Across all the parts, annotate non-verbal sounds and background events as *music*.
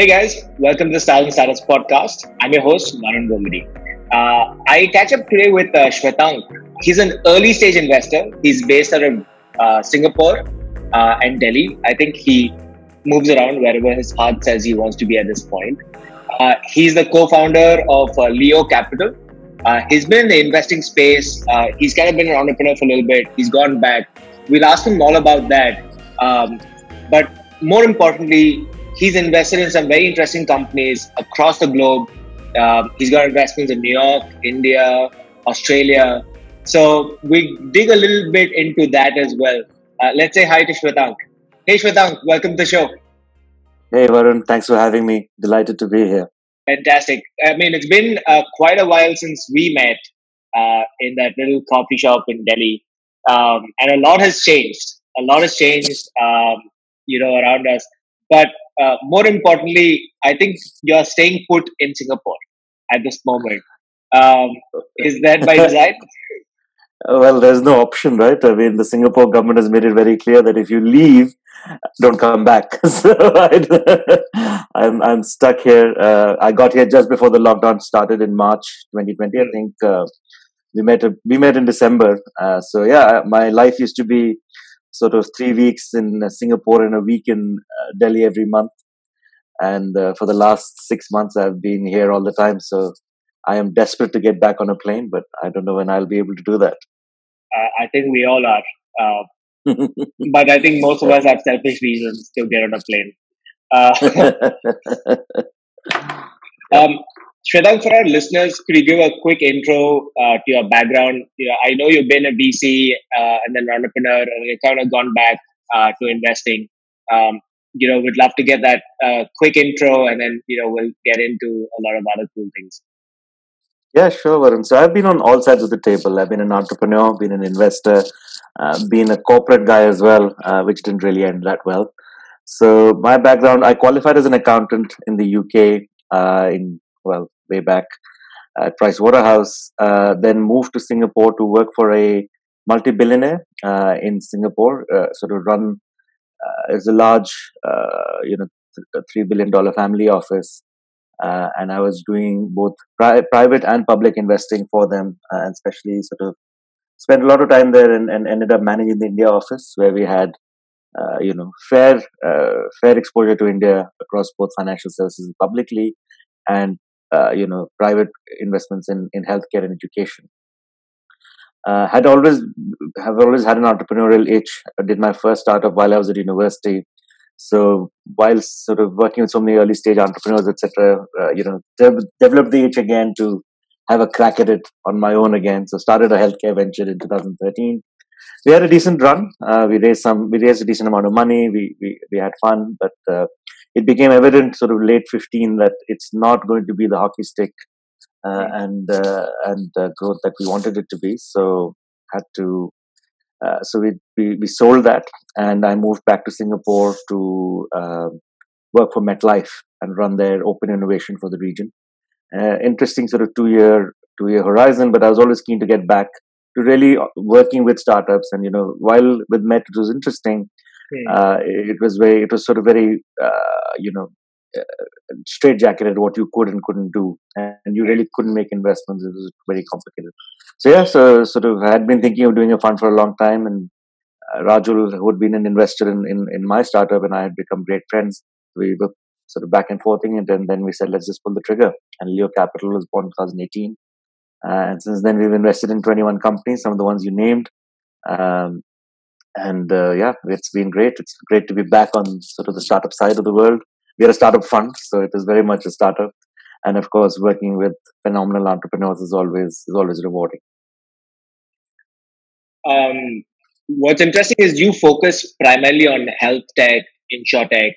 Hey guys, welcome to the Style and Status podcast. I'm your host, Manan Bomri. Uh, I catch up today with uh, Shwetank. He's an early stage investor. He's based out of uh, Singapore uh, and Delhi. I think he moves around wherever his heart says he wants to be at this point. Uh, he's the co founder of uh, Leo Capital. Uh, he's been in the investing space. He's kind of been an entrepreneur for a little bit. He's gone back. We'll ask him all about that. Um, but more importantly, he's invested in some very interesting companies across the globe. Um, he's got investments in New York, India, Australia. So we dig a little bit into that as well. Uh, let's say hi to Shwetank. Hey Shwetank, welcome to the show. Hey Varun, thanks for having me. Delighted to be here. Fantastic. I mean, it's been uh, quite a while since we met uh, in that little coffee shop in Delhi, um, and a lot has changed. A lot has changed, um, you know, around us. But uh, more importantly, I think you're staying put in Singapore at this moment. Um, is that by *laughs* design? well, there's no option, right? I mean, the Singapore government has made it very clear that if you leave, don't come back. *laughs* so I, *laughs* am I'm stuck here. Uh, I got here just before the lockdown started in March 2020. I think uh, we met we met in December. Uh, so yeah, my life used to be sort of three weeks in Singapore and a week in uh, Delhi every month. And uh, for the last six months, I've been here all the time. So I am desperate to get back on a plane, but I don't know when I'll be able to do that. Uh, I think we all are. Uh, *laughs* but I think most of us have selfish reasons to get on a plane. Uh, *laughs* *laughs* um, Shwetank, for our listeners, could you give a quick intro uh, to your background? You know, I know you've been a VC uh, and then an entrepreneur, and you've kind of gone back uh, to investing. Um, you know, we'd love to get that uh, quick intro, and then you know we'll get into a lot of other cool things. Yeah, sure, Varun. So I've been on all sides of the table. I've been an entrepreneur, been an investor, uh, been a corporate guy as well, uh, which didn't really end that well. So my background, I qualified as an accountant in the UK in well, way back at Price Waterhouse, uh, then moved to Singapore to work for a multi-billionaire uh, in Singapore, uh, sort of run uh, as a large, uh, you know, three billion dollar family office, uh, and I was doing both pri- private and public investing for them, and especially sort of spent a lot of time there and, and ended up managing the India office where we had uh, you know fair uh, fair exposure to India across both financial services publicly and uh, you know private investments in in healthcare and education. Uh, had always have always had an entrepreneurial itch. I did my first startup while I was at university. So while sort of working with so many early stage entrepreneurs, etc., uh, you know, de- developed the itch again to have a crack at it on my own again. So started a healthcare venture in 2013. We had a decent run. Uh, we raised some. We raised a decent amount of money. We we, we had fun, but uh, it became evident sort of late 15 that it's not going to be the hockey stick uh, and uh, and uh, growth that we wanted it to be. So had to uh, so we, we, we sold that and I moved back to Singapore to um, work for MetLife and run their open innovation for the region. Uh, interesting sort of two year two year horizon, but I was always keen to get back to really working with startups and you know while with Met it was interesting uh, it was very, it was sort of very, uh, you know, uh, straight jacketed what you could and couldn't do, and you really couldn't make investments. It was very complicated. So yeah, so sort of had been thinking of doing a fund for a long time, and uh, Rajul, who had been an investor in, in, in my startup, and I had become great friends. We were sort of back and forthing, it. and then, then we said, let's just pull the trigger. And Leo Capital was born in 2018. Uh, and since then, we've invested in 21 companies, some of the ones you named. Um, and uh, yeah, it's been great. It's great to be back on sort of the startup side of the world. We are a startup fund, so it is very much a startup. And of course, working with phenomenal entrepreneurs is always is always rewarding. Um, what's interesting is you focus primarily on health tech, insurtech,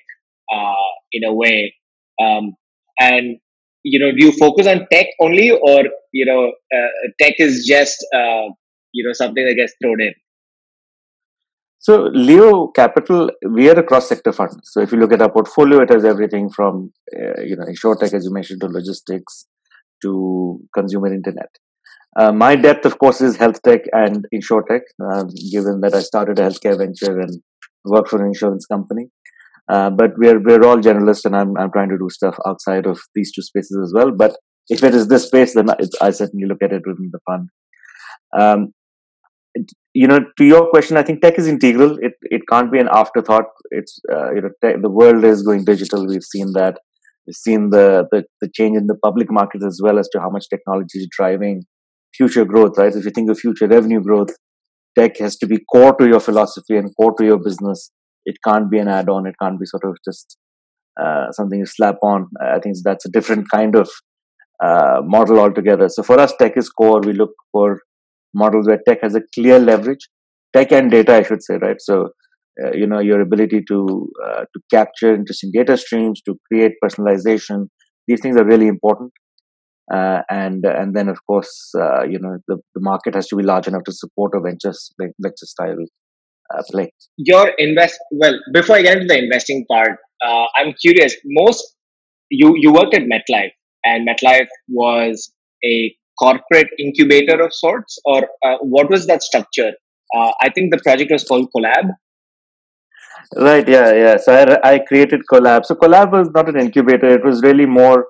uh, in a way. Um, and you know, do you focus on tech only, or you know, uh, tech is just uh, you know something that gets thrown in? So Leo Capital, we are a cross-sector fund. So if you look at our portfolio, it has everything from uh, you know insurtech, as you mentioned, to logistics, to consumer internet. Uh, my depth, of course, is health tech and insurtech. Uh, given that I started a healthcare venture and worked for an insurance company, Uh, but we're we're all generalists, and I'm I'm trying to do stuff outside of these two spaces as well. But if it is this space, then I certainly look at it within the fund. Um, you know, to your question, I think tech is integral. It it can't be an afterthought. It's uh, you know, te- the world is going digital. We've seen that. We've seen the, the the change in the public markets as well as to how much technology is driving future growth. Right? If you think of future revenue growth, tech has to be core to your philosophy and core to your business. It can't be an add-on. It can't be sort of just uh, something you slap on. I think that's a different kind of uh, model altogether. So for us, tech is core. We look for models where tech has a clear leverage, tech and data, I should say, right? So uh, you know your ability to uh, to capture interesting data streams, to create personalization. These things are really important. Uh, and and then of course uh, you know the, the market has to be large enough to support a venture venture style uh, play. Your invest well before I get into the investing part, uh, I'm curious. Most you you worked at MetLife, and MetLife was a corporate incubator of sorts, or uh, what was that structure? Uh, I think the project was called Collab. Right. Yeah. Yeah. So I, I created Collab. So Collab was not an incubator. It was really more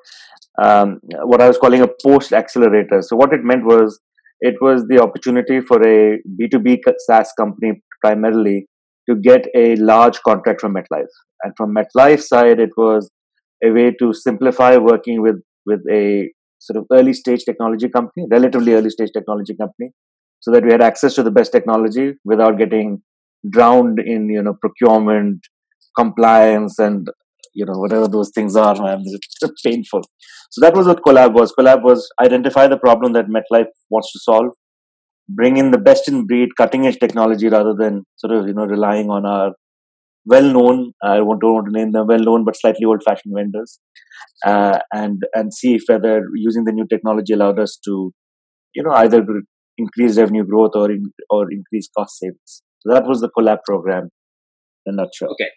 um, what I was calling a post accelerator. So what it meant was it was the opportunity for a B2B SaaS company primarily to get a large contract from MetLife. And from MetLife side, it was a way to simplify working with, with a sort of early stage technology company, relatively early stage technology company, so that we had access to the best technology without getting drowned in, you know, procurement, compliance, and you know whatever those things are it's painful. So that was what collab was. Collab was identify the problem that metlife wants to solve bring in the best in breed cutting edge technology rather than sort of you know relying on our well known i don't want to name them well known but slightly old fashioned vendors uh, and and see if whether using the new technology allowed us to you know either increase revenue growth or in, or increase cost savings so that was the collab program in a nutshell okay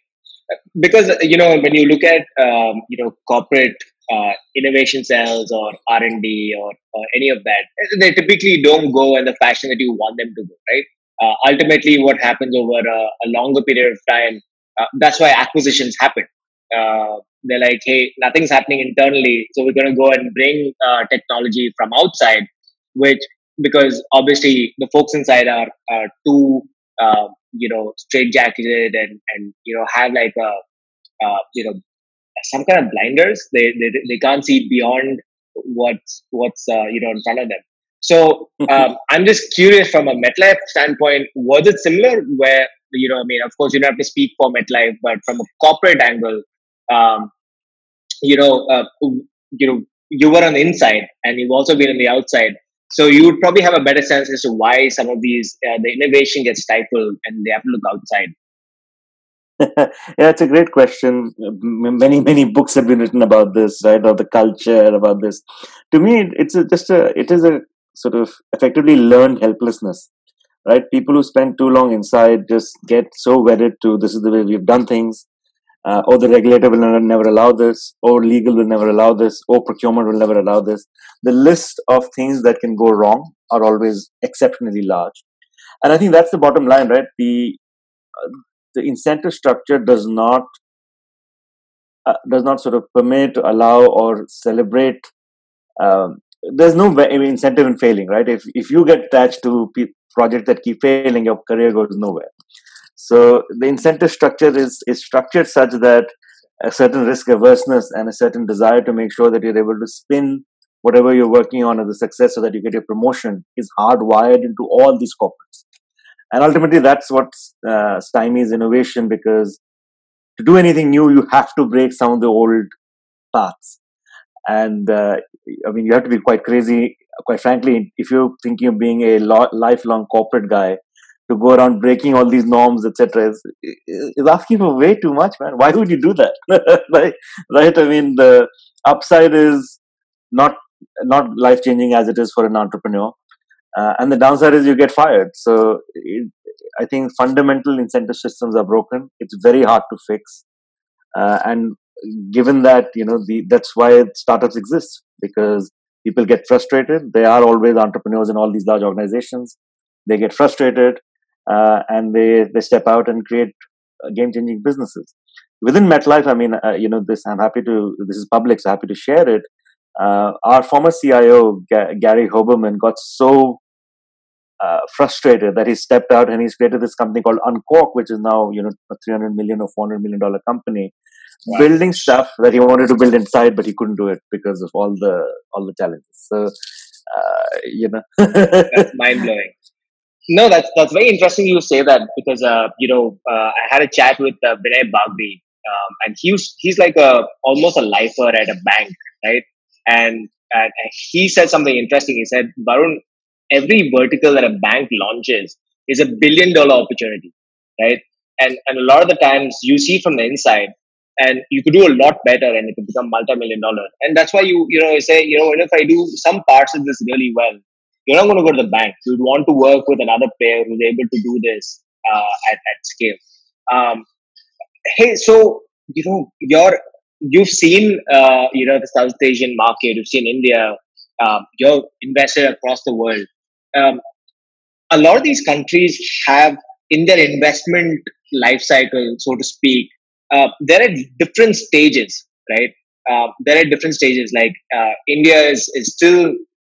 because you know when you look at um, you know corporate uh, innovation cells or R and D or, or any of that, they typically don't go in the fashion that you want them to go. Right. Uh, ultimately, what happens over a, a longer period of time, uh, that's why acquisitions happen. Uh, they're like, hey, nothing's happening internally, so we're going to go and bring uh, technology from outside, which because obviously the folks inside are, are too uh, you know straight jacketed and and you know have like a uh, you know some kind of blinders they, they they can't see beyond what's what's you know in front of them so um, i'm just curious from a metlife standpoint was it similar where you know i mean of course you don't have to speak for metlife but from a corporate angle um, you know uh, you know you were on the inside and you've also been on the outside so you would probably have a better sense as to why some of these uh, the innovation gets stifled and they have to look outside. *laughs* yeah, it's a great question. Many many books have been written about this, right? About the culture, about this. To me, it's a, just a it is a sort of effectively learned helplessness, right? People who spend too long inside just get so wedded to this is the way we've done things, uh, or the regulator will never, allow this, or legal will never allow this, or procurement will never allow this. The list of things that can go wrong are always exceptionally large. And I think that's the bottom line, right? The uh, the incentive structure does not uh, does not sort of permit, allow, or celebrate. Um, there's no incentive in failing, right? If if you get attached to projects that keep failing, your career goes nowhere. So the incentive structure is, is structured such that a certain risk averseness and a certain desire to make sure that you're able to spin whatever you're working on as a success so that you get your promotion is hardwired into all these corporates. And ultimately, that's what uh, stymies innovation because to do anything new, you have to break some of the old paths. And uh, I mean, you have to be quite crazy. Quite frankly, if you're thinking of being a lo- lifelong corporate guy, to go around breaking all these norms, etc., is, is asking for way too much, man. Why would you do that? *laughs* right? right? I mean, the upside is not not life changing as it is for an entrepreneur, uh, and the downside is you get fired. So it, I think fundamental incentive systems are broken. It's very hard to fix, uh, and given that you know the that's why startups exist because people get frustrated. They are always entrepreneurs in all these large organizations. They get frustrated uh, and they they step out and create uh, game changing businesses. Within MetLife, I mean, uh, you know, this I'm happy to. This is public, so happy to share it. Uh, our former CIO G- Gary Hoberman got so uh, frustrated that he stepped out and he's created this company called Unqork, which is now you know a 300 million or 400 million dollar company, wow. building stuff that he wanted to build inside, but he couldn't do it because of all the all the challenges. So, uh, you know, *laughs* that's mind blowing. No, that's that's very interesting. You say that because uh, you know uh, I had a chat with uh, Vinay Bagri, um, and he's he's like a almost a lifer at a bank, right? And and he said something interesting. He said, Varun, every vertical that a bank launches is a billion dollar opportunity, right? And and a lot of the times you see from the inside, and you could do a lot better, and it could become multi-million dollar. And that's why you you know say you know if I do some parts of this really well, you're not going to go to the bank. You'd want to work with another player who's able to do this uh, at at scale. Um, hey, so you know you're you've seen uh, you know the South Asian market, you've seen India, um, you're invested across the world um, a lot of these countries have in their investment life cycle, so to speak, uh, they're different stages, right? Uh, they're different stages. Like uh, India is, is still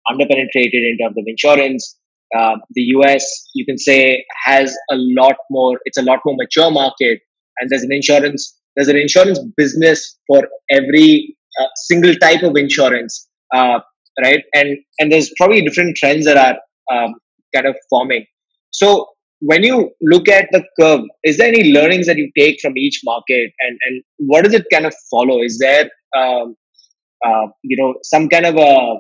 underpenetrated in terms of insurance. Uh, the US, you can say, has a lot more. It's a lot more mature market, and there's an insurance. There's an insurance business for every uh, single type of insurance, uh, right? And and there's probably different trends that are um, kind of forming. So when you look at the curve, is there any learnings that you take from each market, and and what does it kind of follow? Is there um, uh, you know some kind of a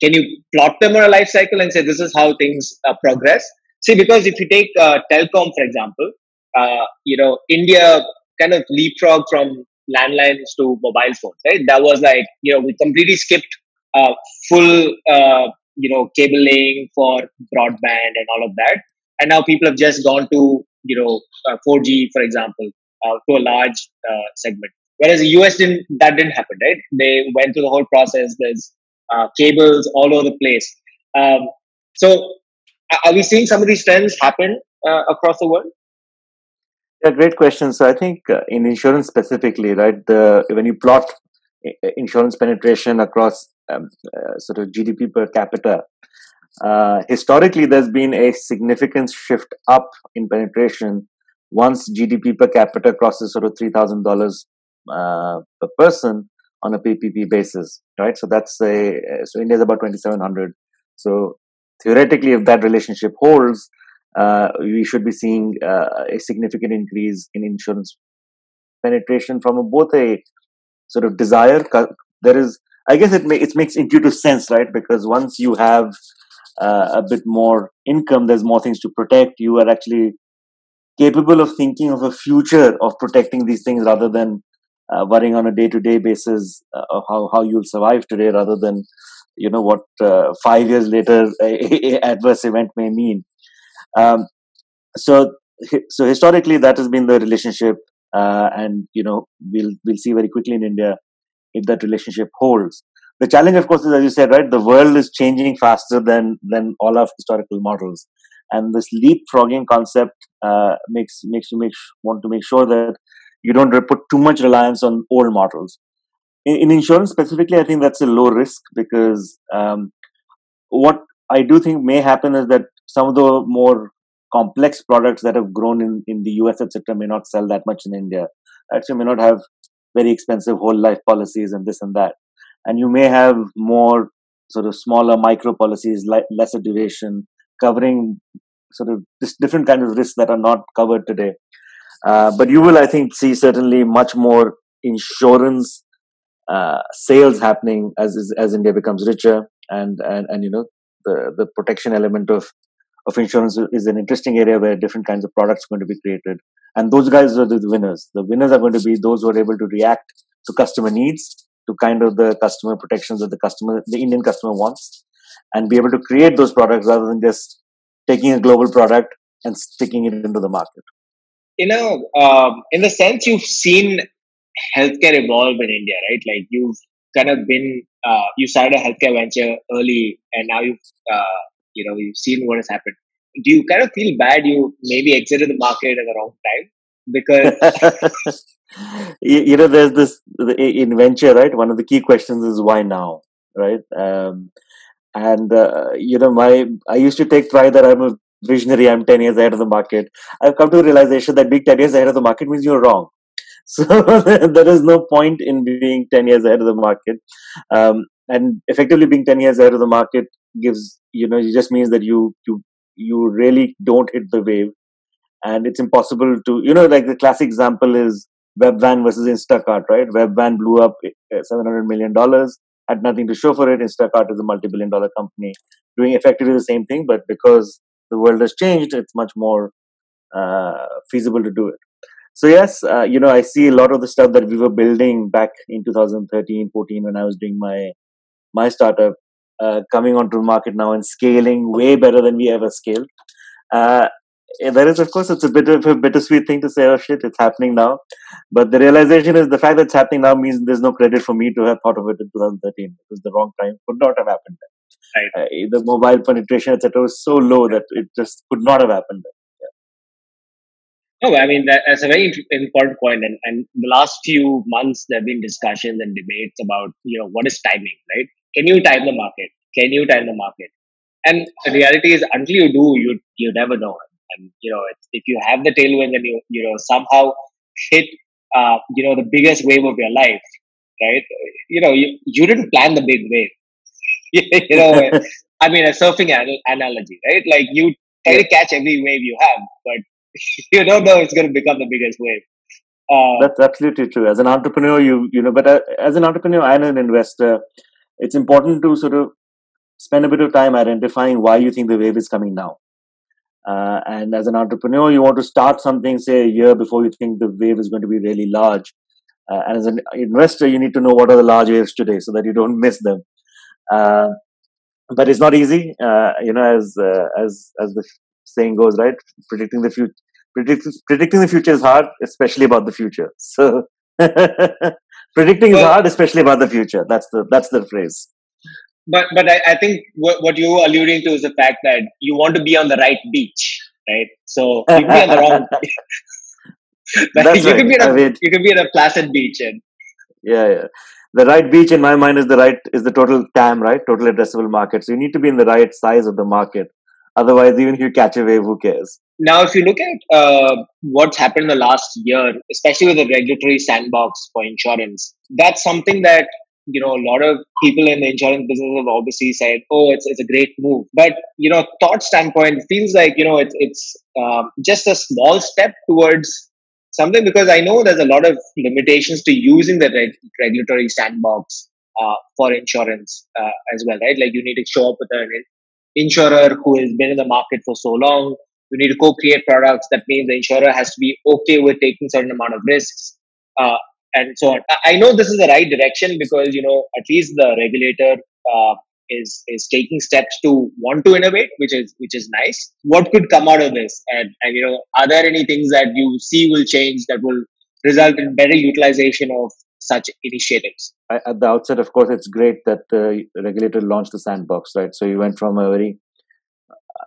can you plot them on a life cycle and say this is how things uh, progress? See, because if you take uh, telecom for example, uh, you know India kind of leapfrog from landlines to mobile phones, right? That was like you know we completely skipped uh, full uh, you know cabling for broadband and all of that and now people have just gone to you know uh, 4g for example uh, to a large uh, segment. Whereas the us didn't that didn't happen right? They went through the whole process. There's uh, cables all over the place. Um, so are we seeing some of these trends happen uh, across the world? Yeah great question. So i think uh, in insurance specifically right the when you plot insurance penetration across um, sort of GDP per capita. Uh, historically, there's been a significant shift up in penetration once GDP per capita crosses sort of three thousand dollars uh, per person on a PPP basis, right? So that's a so India is about twenty seven hundred. So theoretically, if that relationship holds, uh, we should be seeing uh, a significant increase in insurance penetration from a, both a sort of desire. There is I guess it, it makes intuitive sense, right? Because once you have uh, a bit more income, there's more things to protect. You are actually capable of thinking of a future of protecting these things rather than uh, worrying on a day-to-day basis uh, of how, how you'll survive today rather than you know what uh, five years later a, a adverse event may mean um, so so historically that has been the relationship uh, and you know we'll we'll see very quickly in india if that relationship holds. The challenge, of course, is as you said, right? The world is changing faster than than all of historical models, and this leapfrogging concept uh, makes makes you make want to make sure that you don't put too much reliance on old models. In, in insurance specifically, I think that's a low risk because um, what I do think may happen is that some of the more complex products that have grown in, in the US, etc., may not sell that much in India. Actually, may not have very expensive whole life policies and this and that. And you may have more sort of smaller micro policies, like lesser duration, covering sort of different kinds of risks that are not covered today. Uh, but you will, I think, see certainly much more insurance uh, sales happening as as India becomes richer, and and and you know the the protection element of of insurance is an interesting area where different kinds of products are going to be created. And those guys are the winners. The winners are going to be those who are able to react to customer needs, to kind of the customer protections that the customer, the Indian customer wants, and be able to create those products rather than just taking a global product and sticking it into the market. You know, um, in the sense you've seen healthcare evolve in India, right? Like you've kind of been, uh, you started a healthcare venture early, and now you've uh, you know you've seen what has happened do you kind of feel bad you maybe exited the market at the wrong time because *laughs* you, know there's this in venture right one of the key questions is why now right? Um, and uh, you know my i used to take pride that i'm a visionary i'm 10 years ahead of the market. I've come to the realization that being 10 years ahead of the market means you're wrong. *laughs* So there is no point in being 10 years ahead of the market. Um, and effectively being 10 years ahead of the market gives you know it just means that you you you really don't hit the wave. And it's impossible to you know like the classic example is webvan versus instacart right? Webvan blew up uh, 700 million dollars had nothing to show for it. Instacart is a multi-billion dollar company doing effectively the same thing but because the world has changed it's much more uh, feasible to do it. So yes uh, you know i see a lot of the stuff that we were building back in 2013 14 when i was doing my my startup uh, coming onto the market now and scaling way better than we ever scaled. Uh, there is of course it's a bit of a bittersweet thing to say oh shit it's happening now but the realization is the fact that it's happening now means there's no credit for me to have thought of it in 2013 it was the wrong time could not have happened right. Uh, the mobile penetration etc was so low that it just could not have happened no, I mean, that's a very important point. And, and the last few months, there have been discussions and debates about, you know, what is timing, right? Can you time the market? Can you time the market? And the reality is, until you do, you you never know. And, you know, if you have the tailwind and you, you know, somehow hit, uh, you know, the biggest wave of your life, right? You know, you, you didn't plan the big wave. *laughs* you know, I mean, a surfing analogy, right? Like you try to catch every wave you have, but *laughs* you don't know it's going to become the biggest wave. Uh, That's absolutely true. As an entrepreneur, you you know, but uh, as an entrepreneur and an investor, it's important to sort of spend a bit of time identifying why you think the wave is coming now. Uh, and as an entrepreneur, you want to start something, say, a year before you think the wave is going to be really large. Uh, and as an investor, you need to know what are the large waves today so that you don't miss them. Uh, but it's not easy, uh, you know, as uh, as as the saying goes, right? Predicting the future, predict, predicting the future is hard, especially about the future. So *laughs* predicting well, is hard, especially about the future. That's the that's the phrase. But but I, I think what, what you were alluding to is the fact that you want to be on the right beach, right? So you can be on the wrong. *laughs* *laughs* That's you right. can be at a, I mean, you can be at a placid beach and yeah, yeah. The right beach in my mind is the right is the total TAM, right? Total addressable market. So you need to be in the right size of the market Otherwise, even if you catch a wave, who cares? Now, if you look at uh, what's happened in the last year, especially with the regulatory sandbox for insurance, that's something that you know a lot of people in the insurance business have obviously said, "Oh, it's it's a great move." But you know, thought standpoint feels like you know it's it's um, just a small step towards something because I know there's a lot of limitations to using the reg- regulatory sandbox uh, for insurance uh, as well, right? Like you need to show up with an insurer who has been in the market for so long. You need to co-create products. That means the insurer has to be okay with taking certain amount of risks, uh, and so on. I know this is the right direction because you know at least the regulator uh, is is taking steps to want to innovate, which is which is nice. What could come out of this? And and you know, are there any things that you see will change that will result in better utilization of such initiatives? At the outset, of course, it's great that the regulator launched the sandbox, right? So you went from a very,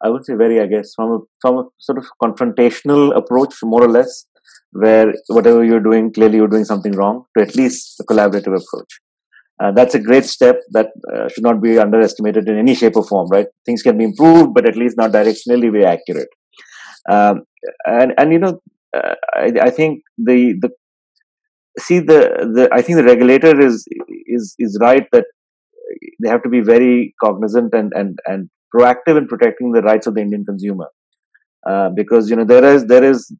I would say, very, I guess, from a, from a sort of confrontational approach, more or less, where whatever you're doing, clearly you're doing something wrong, to at least a collaborative approach. Uh, that's a great step that uh, should not be underestimated in any shape or form, right? Things can be improved, but at least not directionally very accurate. Um, and and you know, uh, I, I, think the the see the, the i think the regulator is is is right that they have to be very cognizant and and and proactive in protecting the rights of the indian consumer uh, because you know there is there is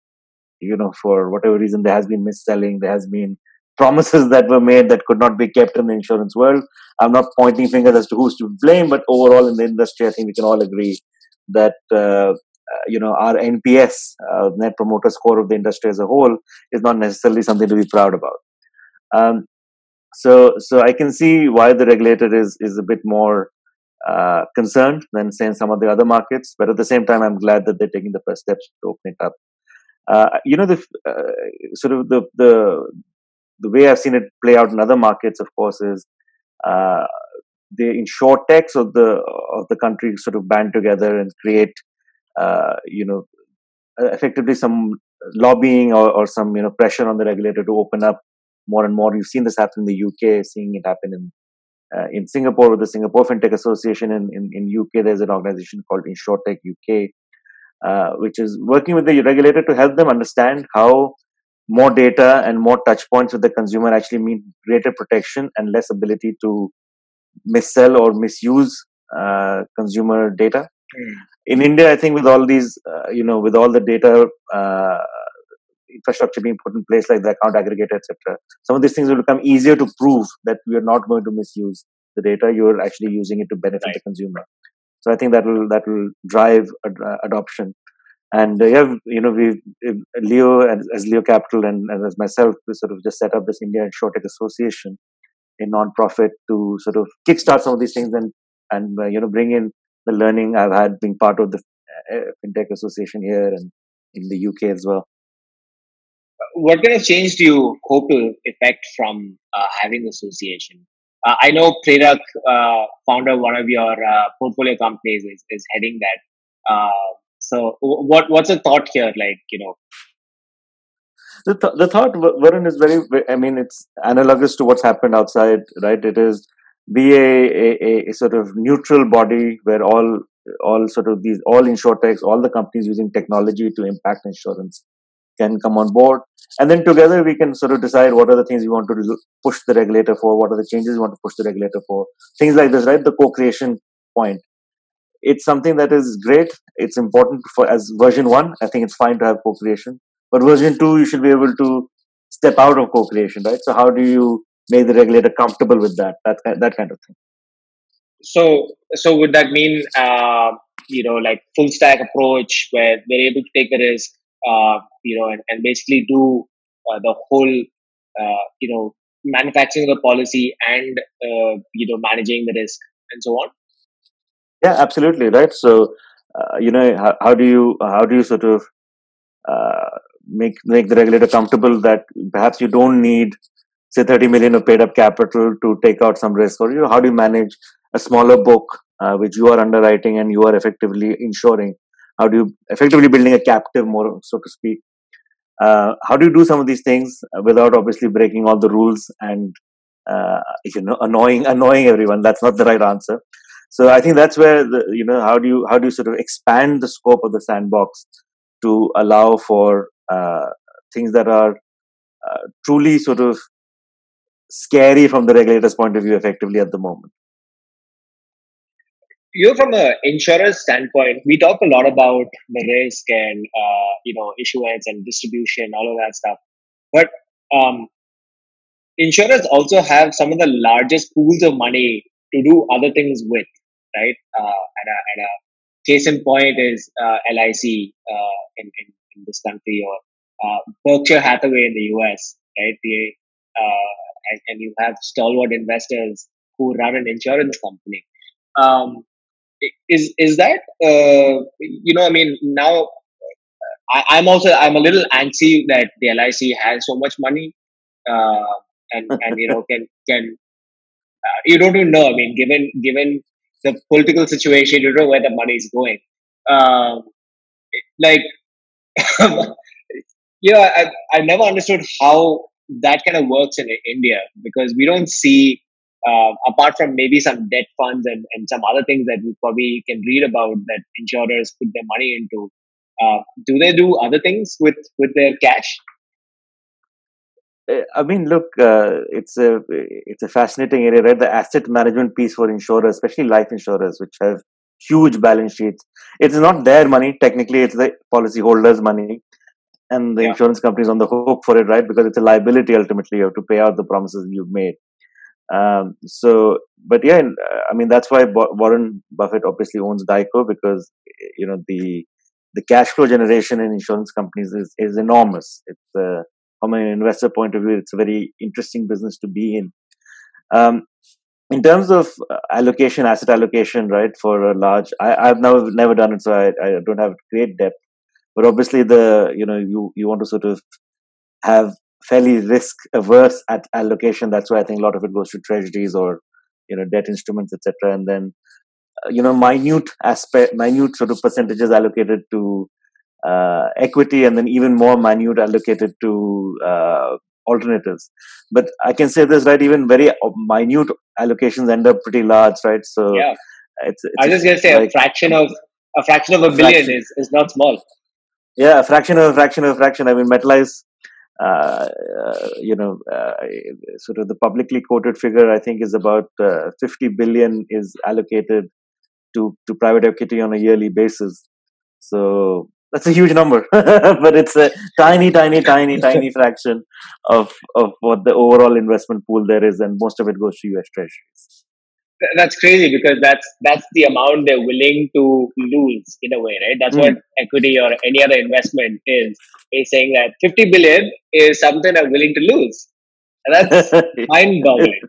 you know for whatever reason there has been mis-selling there has been promises that were made that could not be kept in the insurance world i'm not pointing fingers as to who's to blame but overall in the industry i think we can all agree that uh, uh, you know our NPS, uh, Net Promoter Score of the industry as a whole, is not necessarily something to be proud about. Um, so, so I can see why the regulator is is a bit more uh, concerned than say in some of the other markets. But at the same time, I'm glad that they're taking the first steps to open it up. Uh, you know, the uh, sort of the the the way I've seen it play out in other markets, of course, is uh, the insurtechs of the of the country sort of band together and create uh, you know, effectively some lobbying or, or some you know pressure on the regulator to open up more and more. You've seen this happen in the UK, seeing it happen in uh, in Singapore with the Singapore FinTech Association. In, in, in UK, there's an organization called InsurTech UK, uh, which is working with the regulator to help them understand how more data and more touch points with the consumer actually mean greater protection and less ability to missell or misuse uh, consumer data. Mm. In India, I think with all these, uh, you know, with all the data uh, infrastructure being put in place, like the account aggregator, etc., some of these things will become easier to prove that we are not going to misuse the data. You are actually using it to benefit right. the consumer. So I think that will that will drive ad- uh, adoption. And uh, yeah, you know, we Leo as, as Leo Capital and, and, as myself, we sort of just set up this India InsurTech Association, a non-profit to sort of kickstart some of these things and and uh, you know bring in the learning I've had being part of the uh, FinTech Association here and in the UK as well. What kind of change do you hope to effect from uh, having association? Uh, I know Prerak, uh, founder one of your uh, portfolio companies, is, is heading that. so, what what's the thought here? Like, you know, the, th- the thought Varun is very i mean it's analogous to what's happened outside right it is be a, a, a, sort of neutral body where all all sort of these all insurtechs all the companies using technology to impact insurance can come on board. And then together we can sort of decide what are the things we want to push the regulator for what are the changes we want to push the regulator for things like this right? The co-creation point. It's something that is great. It's important for as version 1 i think it's fine to have co-creation. But version 2 you should be able to step out of co-creation right? So how do you make the regulator comfortable with that that that kind of thing? So so would that mean uh, you know like full stack approach where they're able to take the risk uh, you know and, and basically do uh, the whole uh, you know manufacturing the policy and uh, you know managing the risk and so on? Yeah absolutely right? So uh, you know how, how do you how do you sort of make make the regulator comfortable that perhaps you don't need say 30 million of paid up capital to take out some risk? Or you know how do you manage a smaller book uh, which you are underwriting and you are effectively insuring how do you effectively building a captive more so to speak? Uh, how do you do some of these things without obviously breaking all the rules and uh, you know annoying annoying everyone? That's not the right answer. So i think that's where the, you know how do you how do you sort of expand the scope of the sandbox to allow for uh, things that are uh, truly sort of scary from the regulator's point of view effectively at the moment you know from an insurance standpoint we talk a lot about the risk and uh, you know issuance and distribution all of that stuff. But um, insurers also have some of the largest pools of money to do other things with right? Uh, and, a, and a case in point is uh, lic uh, in, in, in, this country or uh, berkshire hathaway in the us right? The uh, and, and you have stalwart investors who run an insurance company. Um, is is that uh, you know? I mean, now I, am also I'm a little antsy that the LIC has so much money, uh, and and you know can can uh, you don't even know. I mean, given given the political situation, you don't know where the money is going. Um, like, *laughs* you know, I I never understood how that kind of works in India because we don't see, uh, apart from maybe some debt funds and, and some other things that we probably can read about that insurers put their money into. Uh, do they do other things with, with their cash? Uh, I mean, look, uh, it's a it's a fascinating area, right? The asset management piece for insurers, especially life insurers, which have huge balance sheets. It's not their money technically; it's the policyholders' money and the yeah. insurance company is on the hook for it, right? Because it's a liability ultimately. You have to pay out the promises you've made. Um, so, but yeah, I mean that's why Warren Buffett obviously owns Geico because you know the the cash flow generation in insurance companies is is enormous. It's uh, from an investor point of view, it's a very interesting business to be in. Um, in terms of uh, allocation, asset allocation, right, for a large, I, have never never done it, so I, I don't have great depth but obviously the you know you you want to sort of have fairly risk averse at allocation that's why i think a lot of it goes to treasuries or you know debt instruments etc and then uh, you know minute aspect minute sort of percentages allocated to uh, equity, and then even more minute allocated to uh, alternatives. But I can say this, right? Even very minute allocations end up pretty large, right? So yeah. It's, it's I was just gonna say like, a fraction of a fraction of a, a billion fraction. is, is not small. Yeah, a fraction of a fraction of a fraction. I mean, MetLife uh, uh, you know, uh, sort of the publicly quoted figure, I think, is about 50 billion is allocated to, to private equity on a yearly basis. So that's a huge number, *laughs* but it's a tiny, tiny, tiny, tiny fraction of, of what the overall investment pool there is, and most of it goes to US treasuries that's crazy because that's that's the amount they're willing to lose in a way right? That's mm. what equity or any other investment is. Is saying that 50 billion is something i'm willing to lose. And that's *laughs* mind-boggling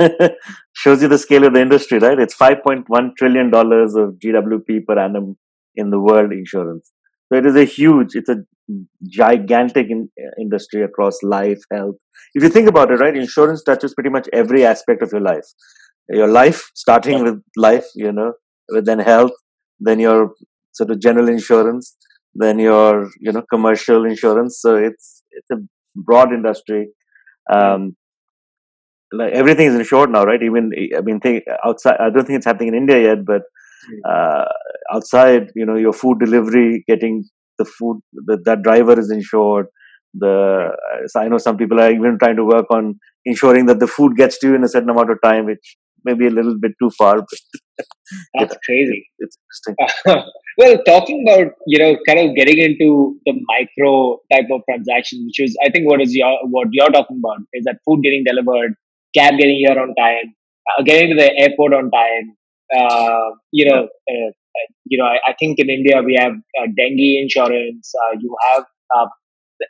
right? *laughs* Shows you the scale of the industry right? It's 5.1 trillion dollars of gwp per annum in the world insurance. So it is a huge it's a gigantic in, industry across life health. If you think about it right insurance touches pretty much every aspect of your life your life, starting with life, you know, with then health, then your sort of general insurance, then your you know commercial insurance. So it's it's a broad industry. Um, like everything is insured now, right? Even I mean, think outside. I don't think it's happening in India yet, but uh, outside, you know, your food delivery, getting the food that that driver is insured. The so I know some people are even trying to work on ensuring that the food gets to you in a certain amount of time, which maybe a little bit too far. But That's crazy. It's interesting. *laughs* well, talking about you know, kind of getting into the micro type of transaction, which is I think what is your what you're talking about is that food getting delivered, cab getting here on time, uh, getting to the airport on time. Uh, you know, uh, uh you know, I, I, think in India we have uh, dengue insurance. Uh, you have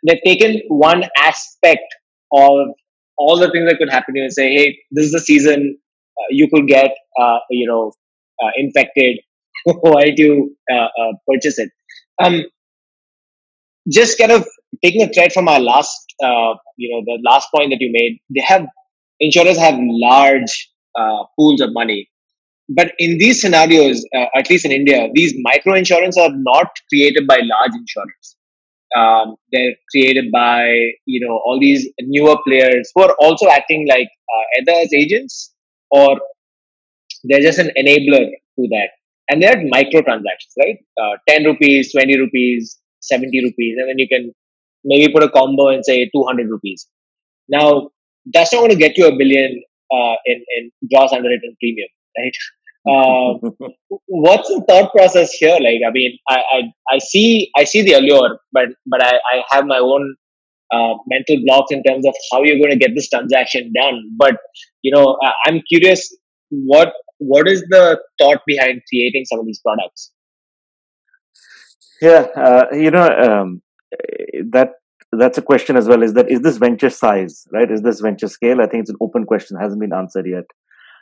they've taken one aspect of all the things that could happen to you and say, hey, this is the season you could get uh, you know uh, infected *laughs* do you purchase it? Um, just kind of taking a thread from our last you know the last point that you made they have insurers have large pools of money. But in these scenarios, uh, at least in India, these micro insurance are not created by large insurers. Um, they're created by you know all these newer players who are also acting like uh, either as agents or they're just an enabler to that. And they're micro transactions, right? Uh, 10 rupees, 20 rupees, 70 rupees, and then you can maybe put a combo and say 200 rupees. Now, that's not going to get you a billion uh, in, in gross underwritten premium, right? *laughs* Um, what's the thought process here? Like, I mean, I, I, I see I see the allure, but but I, I have my own uh, mental blocks in terms of how you're going to get this transaction done. But you know, I'm curious what what is the thought behind creating some of these products? Yeah, uh, you know um, that that's a question as well. Is that is this venture size right? Is this venture scale? I think it's an open question, hasn't been answered yet.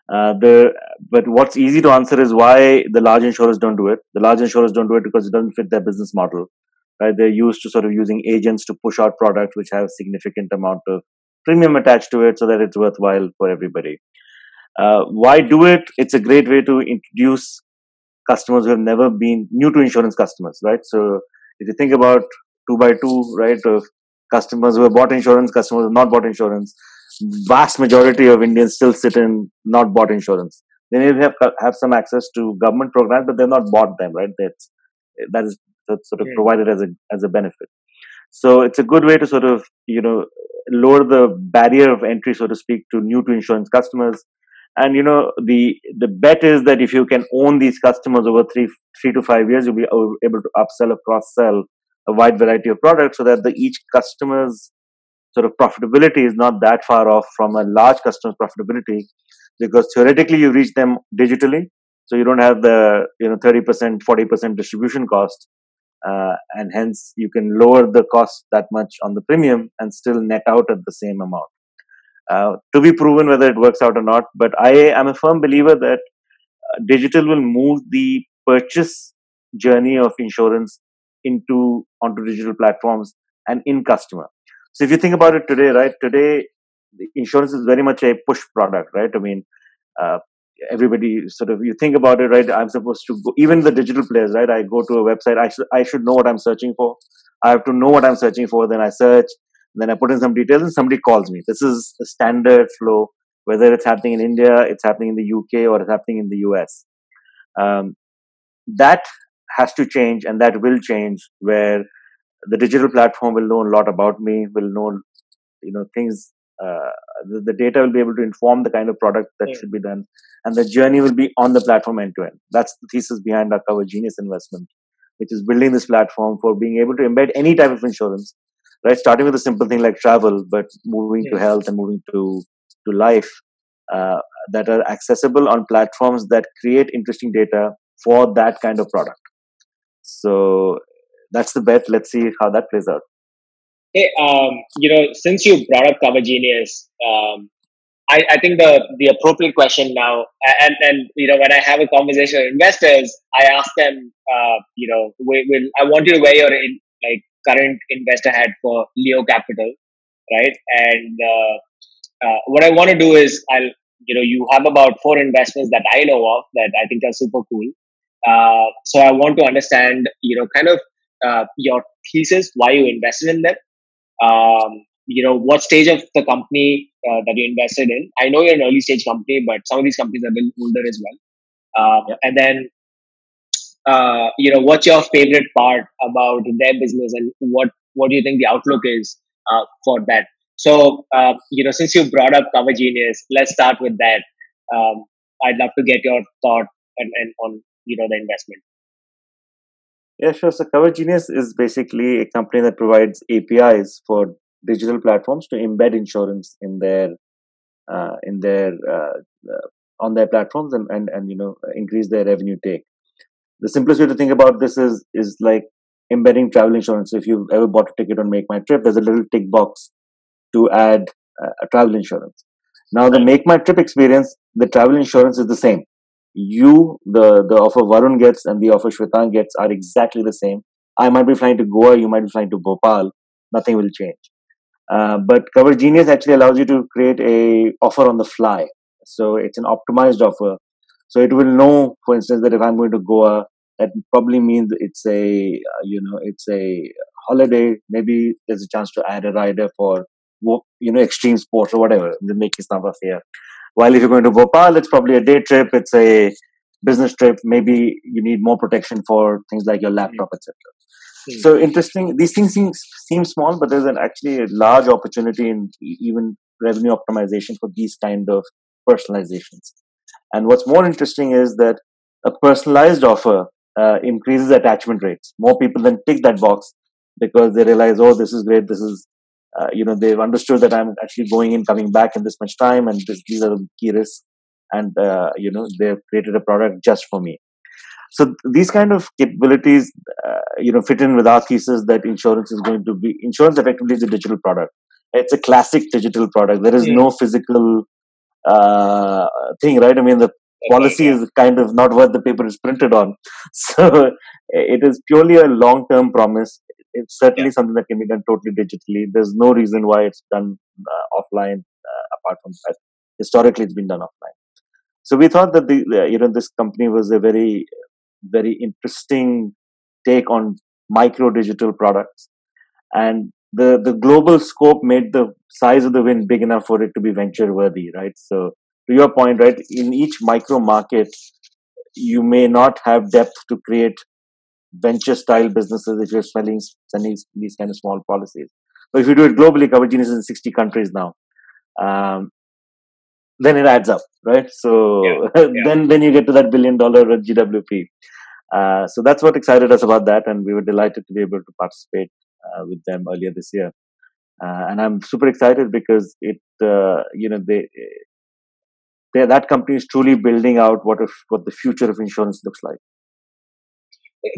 Uh, the but what's easy to answer is why the large insurers don't do it. The large insurers don't do it because it doesn't fit their business model right? They're used to sort of using agents to push out products which have significant amount of premium attached to it so that it's worthwhile for everybody. Uh, why do it? It's a great way to introduce customers who have never been new to insurance customers, right? So if you think about two by two, right, customers who have bought insurance, customers who have not bought insurance, vast majority of Indians still sit in not bought insurance. They may have have some access to government programs, but they've not bought them, right? That's that is that's sort of yeah. provided as a as a benefit. So it's a good way to sort of you know lower the barrier of entry, so to speak, to new to insurance customers. And you know the the bet is that if you can own these customers over three three to five years, you'll be able to upsell or cross sell a wide variety of products, so that the each customer's sort of profitability is not that far off from a large customer's profitability, because theoretically you reach them digitally, so you don't have the you know 30% 40% distribution cost uh, and hence you can lower the cost that much on the premium and still net out at the same amount. Uh, to be proven whether it works out or not, but I am a firm believer that uh, digital will move the purchase journey of insurance into onto digital platforms and in customer. So if you think about it today, right? Today, insurance is very much a push product, right? I mean, uh, everybody sort of you think about it right? I'm supposed to go even the digital players right? I go to a website i should i should know what i'm searching for. I have to know what i'm searching for then i search then i put in some details and somebody calls me. This is the standard flow whether it's happening in india it's happening in the uk or it's happening in the us um, that has to change and that will change where the digital platform will know a lot about me will know you know things uh, the, the, data will be able to inform the kind of product that yeah. should be done and the journey will be on the platform end to end. That's the thesis behind our cover genius investment which is building this platform for being able to embed any type of insurance right? Starting with a simple thing like travel but moving to health and moving to to life uh, that are accessible on platforms that create interesting data for that kind of product. So that's the bet. Let's see how that plays out Hey, um, you know, since you brought up Cover Genius, um, I, I, think the the appropriate question now, and and you know, when I have a conversation with investors, I ask them, uh, you know, will, I want you to wear your in, like current investor hat for Leo Capital, right? And uh, uh, what I want to do is, I'll you know, you have about four investments that I know of that I think are super cool. Uh, so I want to understand, you know, kind of uh, your thesis, why you invested in them, um, you know what stage of the company uh, that you invested in? I know you're an early stage company but some of these companies are a bit older as well. Um, yeah. and then uh, you know what's your favorite part about their business and what what do you think the outlook is uh, for that? So uh, you know since you brought up cover genius let's start with that. Um, i'd love to get your thought and, and on you know the investment yeah, sure. So Cover Genius is basically a company that provides APIs for digital platforms to embed insurance in their uh, in their uh, uh, on their platforms and, and and you know increase their revenue take. The simplest way to think about this is is like embedding travel insurance. So if you've ever bought a ticket on Make My Trip, there's a little tick box to add uh, a travel insurance. Now the Make My Trip experience, the travel insurance is the same you, the, the offer Varun gets and the offer Shwetang gets are exactly the same. I might be flying to Goa, you might be flying to Bhopal, nothing will change. Uh, but Cover Genius actually allows you to create a offer on the fly. So it's an optimized offer. So it will know, for instance, that if I'm going to Goa, that probably means it's a, uh, you know, it's a holiday. Maybe there's a chance to add a rider for, you know, extreme sports or whatever. The make is number here. While if you're going to Bhopal, it's probably a day trip, it's a business trip. Maybe you need more protection for things like your laptop, etc. Mm-hmm. So interesting. These things seem, seem small, but there's an actually a large opportunity in even revenue optimization for these kind of personalizations. And what's more interesting is that a personalized offer uh, increases attachment rates. More people then tick that box because they realize, oh, this is great. This is uh, you know they've understood that i'm actually going in coming back in this much time and this, these are the key risks and uh, you know they've created a product just for me. So these kind of capabilities uh, you know fit in with our thesis that insurance is going to be insurance effectively is a digital product. It's a classic digital product. There is yeah. no physical uh, thing right? I mean the policy is kind of not what the paper is printed on. *laughs* So it is purely a long term promise it's certainly yeah. something that can be done totally digitally. There's no reason why it's done uh, offline uh, apart from that. Historically, it's been done offline. So we thought that the uh, you know this company was a very very interesting take on micro digital products, and the the global scope made the size of the win big enough for it to be venture worthy, right? So to your point, right, in each micro market, you may not have depth to create venture style businesses if you're selling sending these kind of small policies. But if you do it globally, Cover Genius is in 60 countries now. Um, then it adds up, right? So yeah, *laughs* yeah. then then you get to that billion dollar GWP. Uh, so that's what excited us about that, and we were delighted to be able to participate uh, with them earlier this year. Uh, and I'm super excited because it, uh, you know, they, they, that company is truly building out what if what the future of insurance looks like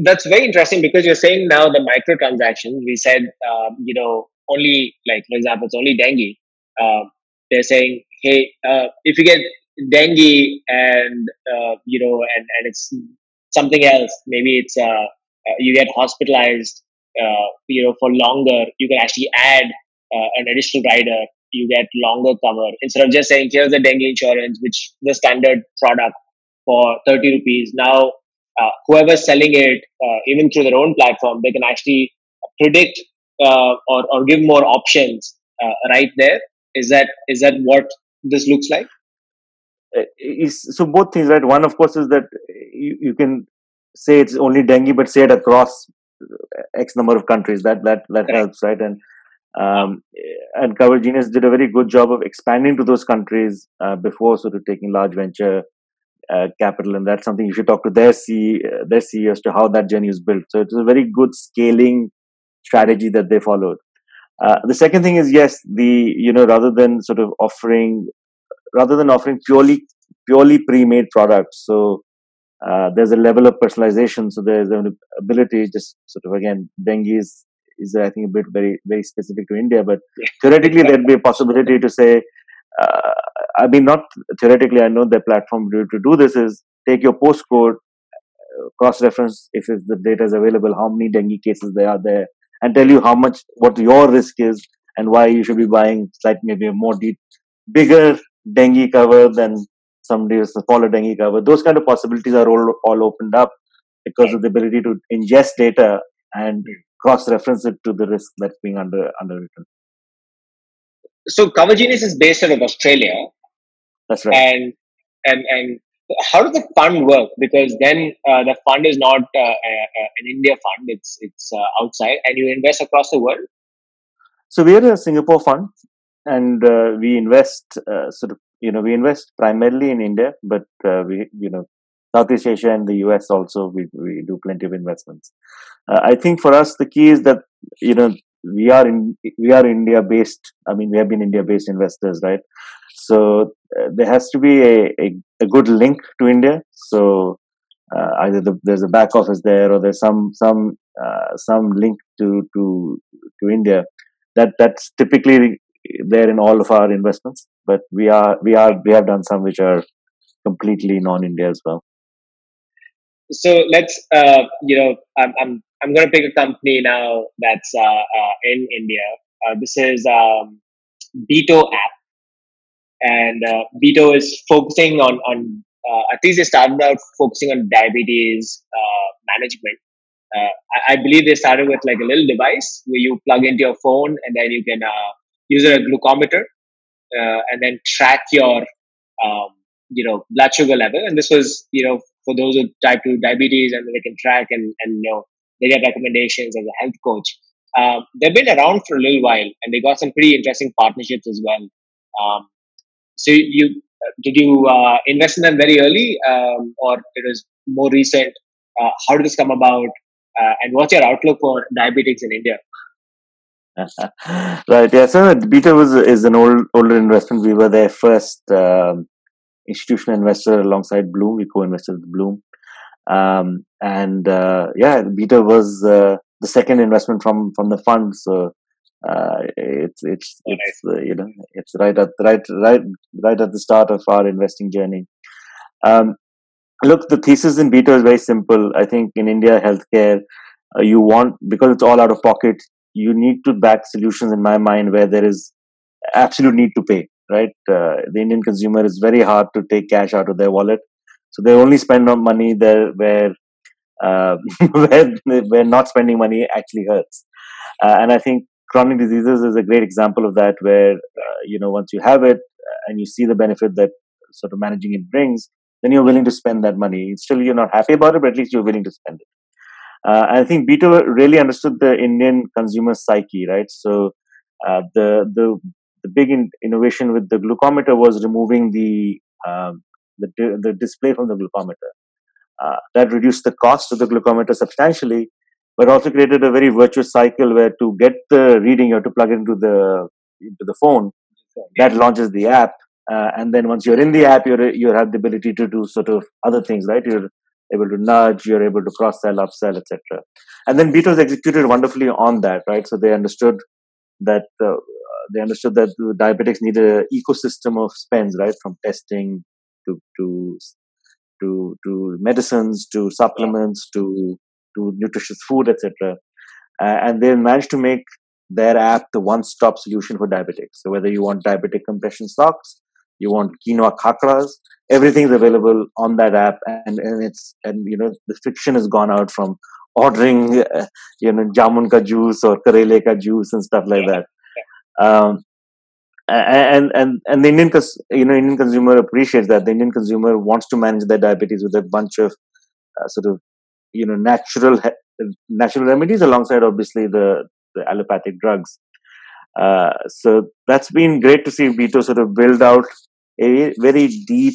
that's very interesting because you're saying now the microtransactions. We said, um, you know, only like for example, it's only dengue. Uh, they're saying, hey, uh, if you get dengue and uh, you know, and and it's something else, maybe it's uh, uh, you get hospitalized, uh, you know, for longer. You can actually add an additional rider you get longer cover instead of just saying here's the dengue insurance, which the standard product for 30 rupees. Now, uh, whoever's selling it, uh, even through their own platform, they can actually predict uh, or, or give more options uh, right there. Is that is that what this looks like? Uh, is, so both things, right? One, of course, is that you, you can say it's only dengue, but say it across X number of countries. That that that right. helps, right? And um, and Cover Genius did a very good job of expanding to those countries uh, before sort of taking large venture uh, capital, and that's something you should talk to their C their CEO as to how that journey was built. So it's a very good scaling strategy that they followed. Uh, the second thing is yes, the you know rather than sort of offering rather than offering purely purely pre-made products, so uh, there's a level of personalization. So there's an ability, just sort of again, dengue is is I think a bit very very specific to India, but theoretically there'd be a possibility to say. Uh, I mean, not theoretically. I know the platform to, do this is take your postcode, uh, cross-reference if the data is available, how many dengue cases there are there, and tell you how much what your risk is and why you should be buying slightly maybe a more deep, bigger dengue cover than somebody with a smaller dengue cover. Those kind of possibilities are all all opened up because of the ability to ingest data and cross-reference it to the risk that's being under underwritten. So Cover Genius is based out of Australia. That's right. And and and how does the fund work? Because then uh, the fund is not uh, an India fund; it's it's uh, outside, and you invest across the world. So we are a Singapore fund, and uh, we invest uh, sort of you know we invest primarily in India, but uh, we you know Southeast Asia and the US also we we do plenty of investments. I think for us the key is that you know we are in we are India based. I mean we have been India based investors, right? So uh, there has to be a, a, a, good link to India. So uh, either the, there's a back office there or there's some some uh, some link to to to India. That that's typically there in all of our investments. But we are we are we have done some which are completely non-India as well. So let's uh, you know I'm I'm I'm going to pick a company now that's uh, uh, in India. this is um, Beto app and uh, Beto is focusing on on uh, at least they started out focusing on diabetes uh, management. Uh, I, I, believe they started with like a little device where you plug into your phone and then you can uh, use a glucometer uh, and then track your um, you know blood sugar level. And this was you know for those with type two diabetes and they can track and and you know they get recommendations as a health coach. Um, they've been around for a little while and they got some pretty interesting partnerships as well. Um, so you did you uh, invest in them very early, um, or it was more recent? Uh, how did this come about, uh, and what's your outlook for diabetics in India? *laughs* right. Yeah. So Beto was is an old older investment. We were their first um, institutional investor alongside Blume. We co-invested with Blume, um, and uh, yeah, Beto was uh, the second investment from from the fund. So uh, it's it's it's uh, you know it's right at right right right at the start of our investing journey. Um, look, the thesis in Beto is very simple. I think in India, healthcare, uh, you want because it's all out of pocket. You need to back solutions, in my mind, where there is absolute need to pay. Right, uh, the Indian consumer is very hard to take cash out of their wallet, so they only spend on money there where uh, *laughs* where where not spending money actually hurts. Uh, and I think chronic diseases is a great example of that where uh, you know once you have it uh, and you see the benefit that sort of managing it brings then you're willing to spend that money. Still you're not happy about it but at least you're willing to spend it. Uh, i think Beto really understood the indian consumer psyche right? So uh, the the the big in- innovation with the glucometer was removing the um, the, the display from the glucometer. Uh, that reduced the cost of the glucometer substantially but also created a very virtuous cycle where to get the reading you have to plug it into the into the phone that launches the app. Uh, and then once you're in the app you're you have the ability to do sort of other things right? You're able to nudge you're able to cross sell upsell etc and then Beto's executed wonderfully on that right? So they understood that uh, they understood that diabetics need an ecosystem of spends right? From testing to to to to medicines to supplements to to nutritious food, etc. Uh, and they managed to make their app the one-stop solution for diabetics. So whether you want diabetic compression socks, you want quinoa khakras, everything's available on that app, and, and it's and you know the friction has gone out from ordering uh, you know jamun ka juice or karele ka juice and stuff like that. Um, and and and the Indian you know Indian consumer appreciates that the Indian consumer wants to manage their diabetes with a bunch of uh, sort of you know natural natural remedies alongside obviously the the allopathic drugs. Uh, so that's been great to see Beto sort of build out a very deep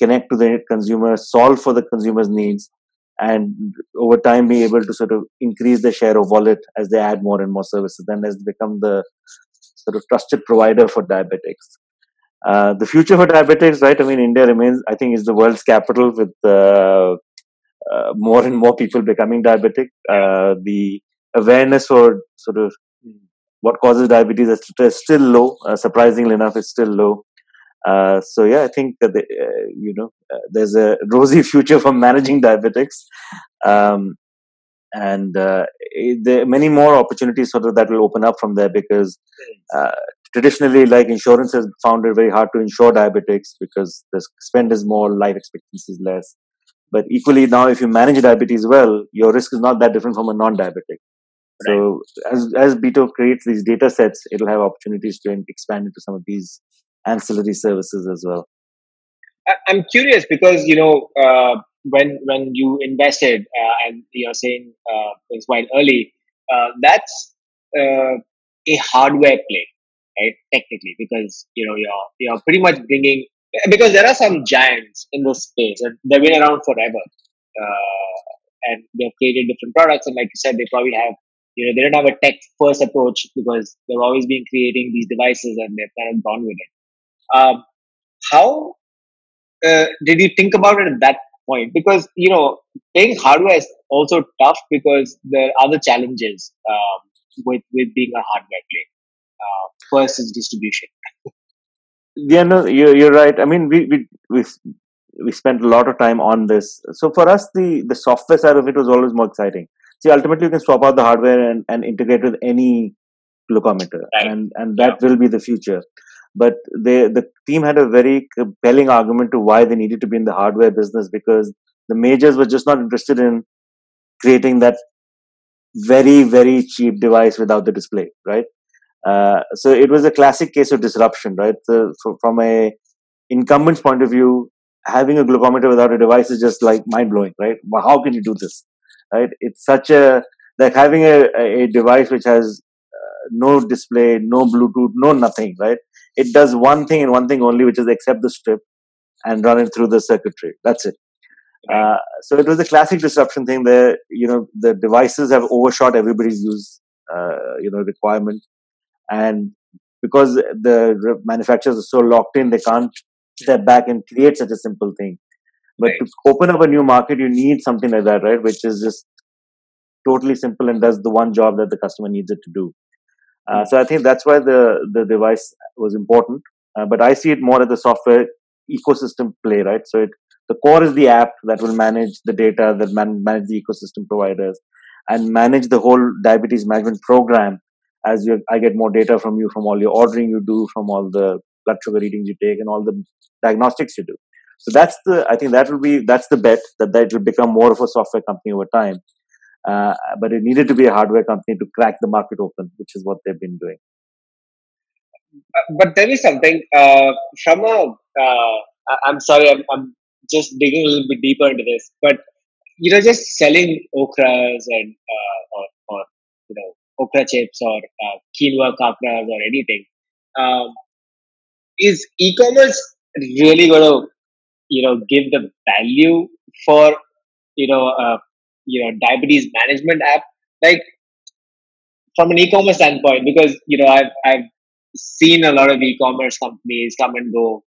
connect to the consumer, solve for the consumer's needs, and over time be able to sort of increase the share of wallet as they add more and more services. Then as become the sort of trusted provider for diabetics. Uh, the future for diabetics, right? I mean, India remains, I think, is the world's capital with uh, uh, more and more people becoming diabetic. Uh, the awareness for sort of what causes diabetes is still low. Uh, surprisingly enough, it's still low. Uh, so yeah, I think that the, you know there's a rosy *laughs* future for managing diabetics. Um, and uh, there are many more opportunities sort of that will open up from there because uh, traditionally like insurance has found it very hard to insure diabetics because the spend is more life expectancy is less. But equally now if you manage diabetes well your risk is not that different from a non-diabetic. Right. so as as beto creates these data sets it'll have opportunities to expand into some of these ancillary services as well. I'm curious because you know uh, when when you invested uh, and you're saying uh, it's quite early, uh, that's uh, a hardware play, right? Technically, because you know you're you're pretty much bringing because there are some giants in this space and they've been around forever, uh, and they've created different products. And like you said, they probably have you know they don't have a tech first approach because they've always been creating these devices and they've kind of gone with it. Um, how uh, did you think about it at that point because you know playing hardware is also tough because there are other challenges um, with with being a hardware player. Uh, first is distribution. yeah, no, you're, you're right. I mean, we we we we spent a lot of time on this. So for us, the the software side of it was always more exciting. See, ultimately, you can swap out the hardware and, and integrate with any glucometer, right. and and that yeah. will be the future but they the team had a very compelling argument to why they needed to be in the hardware business because the majors were just not interested in creating that very very cheap device without the display right? Uh, so it was a classic case of disruption right? So, from a incumbent's point of view having a glucometer without a device is just like mind blowing right how can you do this right? It's such a like having a, a device which has uh, no display no bluetooth no nothing right it does one thing and one thing only, which is accept the strip and run it through the circuitry. That's it. Uh, so it was a classic disruption thing there. You know, the devices have overshot everybody's use, uh, you know, requirement. And because the manufacturers are so locked in, they can't step back and create such a simple thing. But right. to open up a new market, you need something like that, right? Which is just totally simple and does the one job that the customer needs it to do. Uh, so I think that's why the the device was important. Uh, but I see it more as a software ecosystem play, right? So it the core is the app that will manage the data, that man, manage the ecosystem providers, and manage the whole diabetes management program. As you, I get more data from you from all your ordering you do, from all the blood sugar readings you take, and all the diagnostics you do. So that's the I think that will be that's the bet that that will become more of a software company over time. Uh, but it needed to be a hardware company to crack the market open, which is what they've been doing. Uh, but there is something uh, from a. Uh, I'm sorry, I'm, I'm just digging a little bit deeper into this, but you know, just selling okras and uh, or, or you know okra chips or uh, quinoa khakras or anything. Um, is e-commerce really going to you know give the value for you know uh, you know diabetes management app like from an e-commerce standpoint because you know i've i've seen a lot of e-commerce companies come and go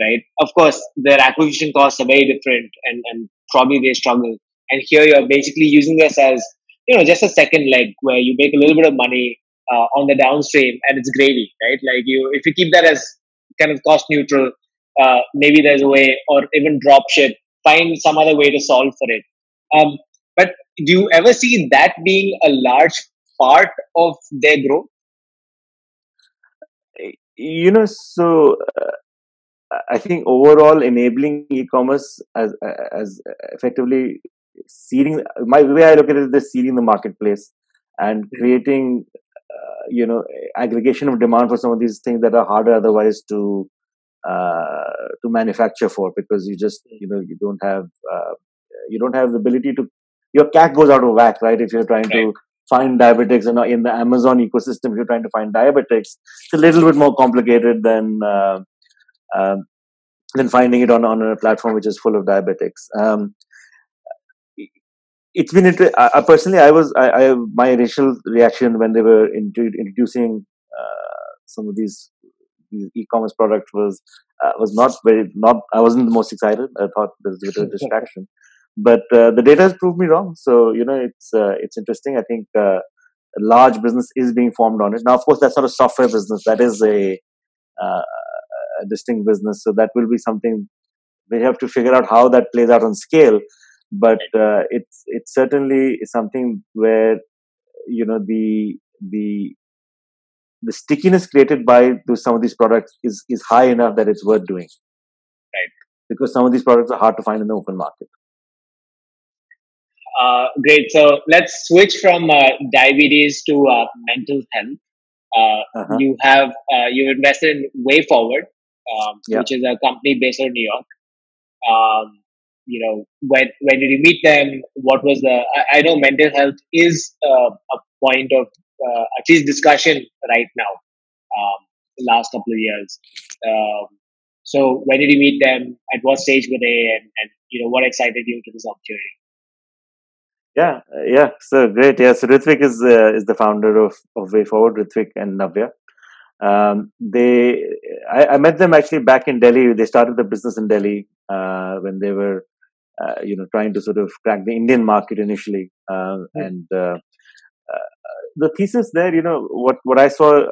right? Of course their acquisition costs are very different and and probably they struggle and here you're basically using this as you know just a second leg where you make a little bit of money uh, on the downstream and it's gravy right? Like you if you keep that as kind of cost neutral uh, maybe there's a way or even drop ship find some other way to solve for it. Um, do you ever see that being a large part of their growth? You know, so uh, I think overall enabling e-commerce as as effectively seeding. My way I look at it is seeding the marketplace and hmm. creating, uh, you know, aggregation of demand for some of these things that are harder otherwise to uh, to manufacture for because you just you know you don't have uh, you don't have the ability to your CAC goes out of whack, right? If you're trying right. to find diabetics in, in the Amazon ecosystem, if you're trying to find diabetics, it's a little bit more complicated than uh, uh, than finding it on, on a platform which is full of diabetics. Um, it's been inter- I, personally, I was I, I, my initial reaction when they were introducing uh, some of these these e-commerce products was uh, was not very not I wasn't the most excited. I thought there was a bit of *laughs* distraction but uh, the data has proved me wrong. So you know, it's uh, it's interesting. I think uh, a large business is being formed on it now. Of course, that's not a software business. That is a, uh, a distinct business. So that will be something we have to figure out how that plays out on scale. But uh, it's it's certainly something where you know the the the stickiness created by some of these products is is high enough that it's worth doing. Right. Because some of these products are hard to find in the open market. Uh, great. So let's switch from uh, diabetes to uh, mental health. Uh, uh-huh. You have uh, you invested in Way Forward, um, which is a company based in New York. Um, you know, when when did you meet them? What was the? I, I know mental health is uh, a point of at least discussion right now. Um, the last couple of years. Um, so when did you meet them? At what stage were they? And, and you know what excited you to this opportunity? Yeah, uh, yeah. So great. Yeah. So Ritvik is uh, is the founder of of Way Forward. Ritvik and Navya. Um, they, I, I, met them actually back in Delhi. They started the business in Delhi uh, when they were, uh, you know, trying to sort of crack the Indian market initially. mm And uh, uh, the thesis there, you know, what what I saw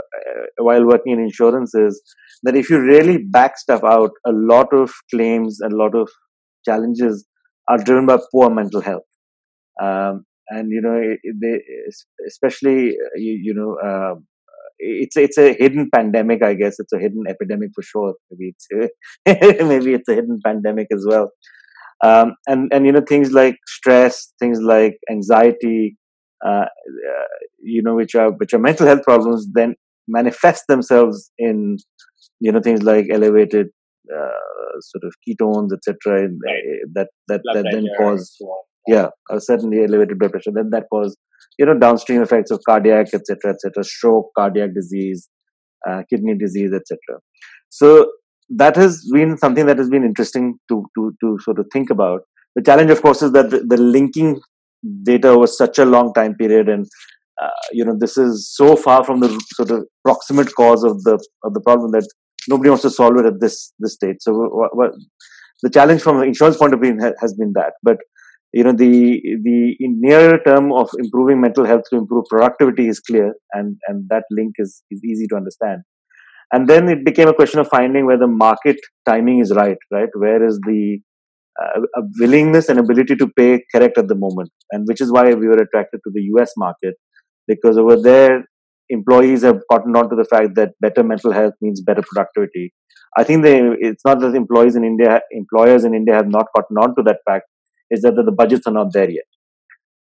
while working in insurance is that if you really back stuff out, a lot of claims and a lot of challenges are driven by poor mental health um, and you know they especially uh, you, you know uh, it's it's a hidden pandemic i guess. It's a hidden epidemic for sure. Maybe it's *laughs* maybe it's a hidden pandemic as well. Um, and and you know things like stress things like anxiety uh, uh, you know which are which are mental health problems then manifest themselves in you know things like elevated uh, sort of ketones etc right. that that that then cause yeah, certainly elevated blood pressure. Then that cause you know downstream effects of cardiac, etc., etc., stroke, cardiac disease, uh, kidney disease, etc. So that has been something that has been interesting to to to sort of think about. The challenge, of course, is that the, the linking data over such a long time period, and uh, you know this is so far from the sort of proximate cause of the of the problem that nobody wants to solve it at this this stage. So what, what the challenge from an insurance point of view has been that, but you know the the near term of improving mental health to improve productivity is clear and and that link is is easy to understand. And then it became a question of finding where the market timing is right right? Where is the uh, willingness and ability to pay correct at the moment? And which is why we were attracted to the us market because over there employees have gotten on to the fact that better mental health means better productivity. I think they it's not that employees in india employers in india have not gotten on to that fact is that the budgets are not there yet.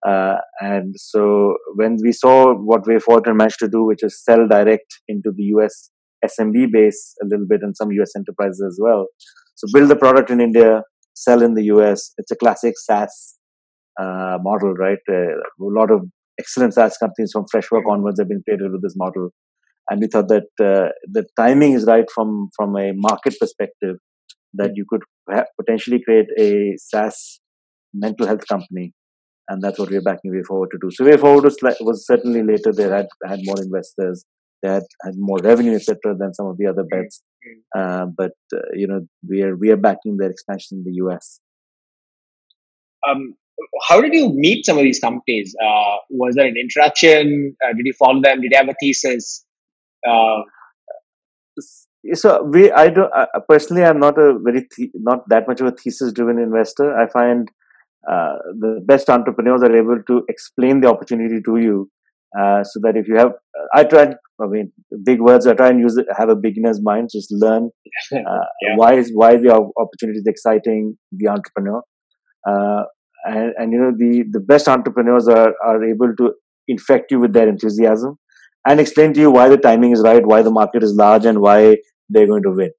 Uh, and so when we saw what Way Forward managed to do, which is sell direct into the US SMB base a little bit and some US enterprises as well. So build the product in India, sell in the US. It's a classic SaaS uh, model, right? Uh, a lot of excellent SaaS companies from Freshwork onwards have been created with this model. And we thought that uh, the timing is right from, from a market perspective that you could potentially create a SaaS mental health company, and that's what we're backing Way Forward to do. So Way Forward was, was certainly later. They had had more investors, they had, had more revenue, etc., than some of the other bets. Uh, but uh, you know, we are we are backing their expansion in the US. Um, how did you meet some of these companies? Uh, was there an introduction? Uh, did you follow them? Did you have a thesis? Uh, so we i don't personally i'm not a very th- not that much of a thesis driven investor i find uh, the best entrepreneurs are able to explain the opportunity to you uh, so that if you have, I try. I mean, big words. I try and use it. Have a beginner's mind. Just learn *laughs* uh, yeah. why is why the opportunity is exciting. The entrepreneur, uh, and and you know the the best entrepreneurs are are able to infect you with their enthusiasm and explain to you why the timing is right, why the market is large, and why they're going to win.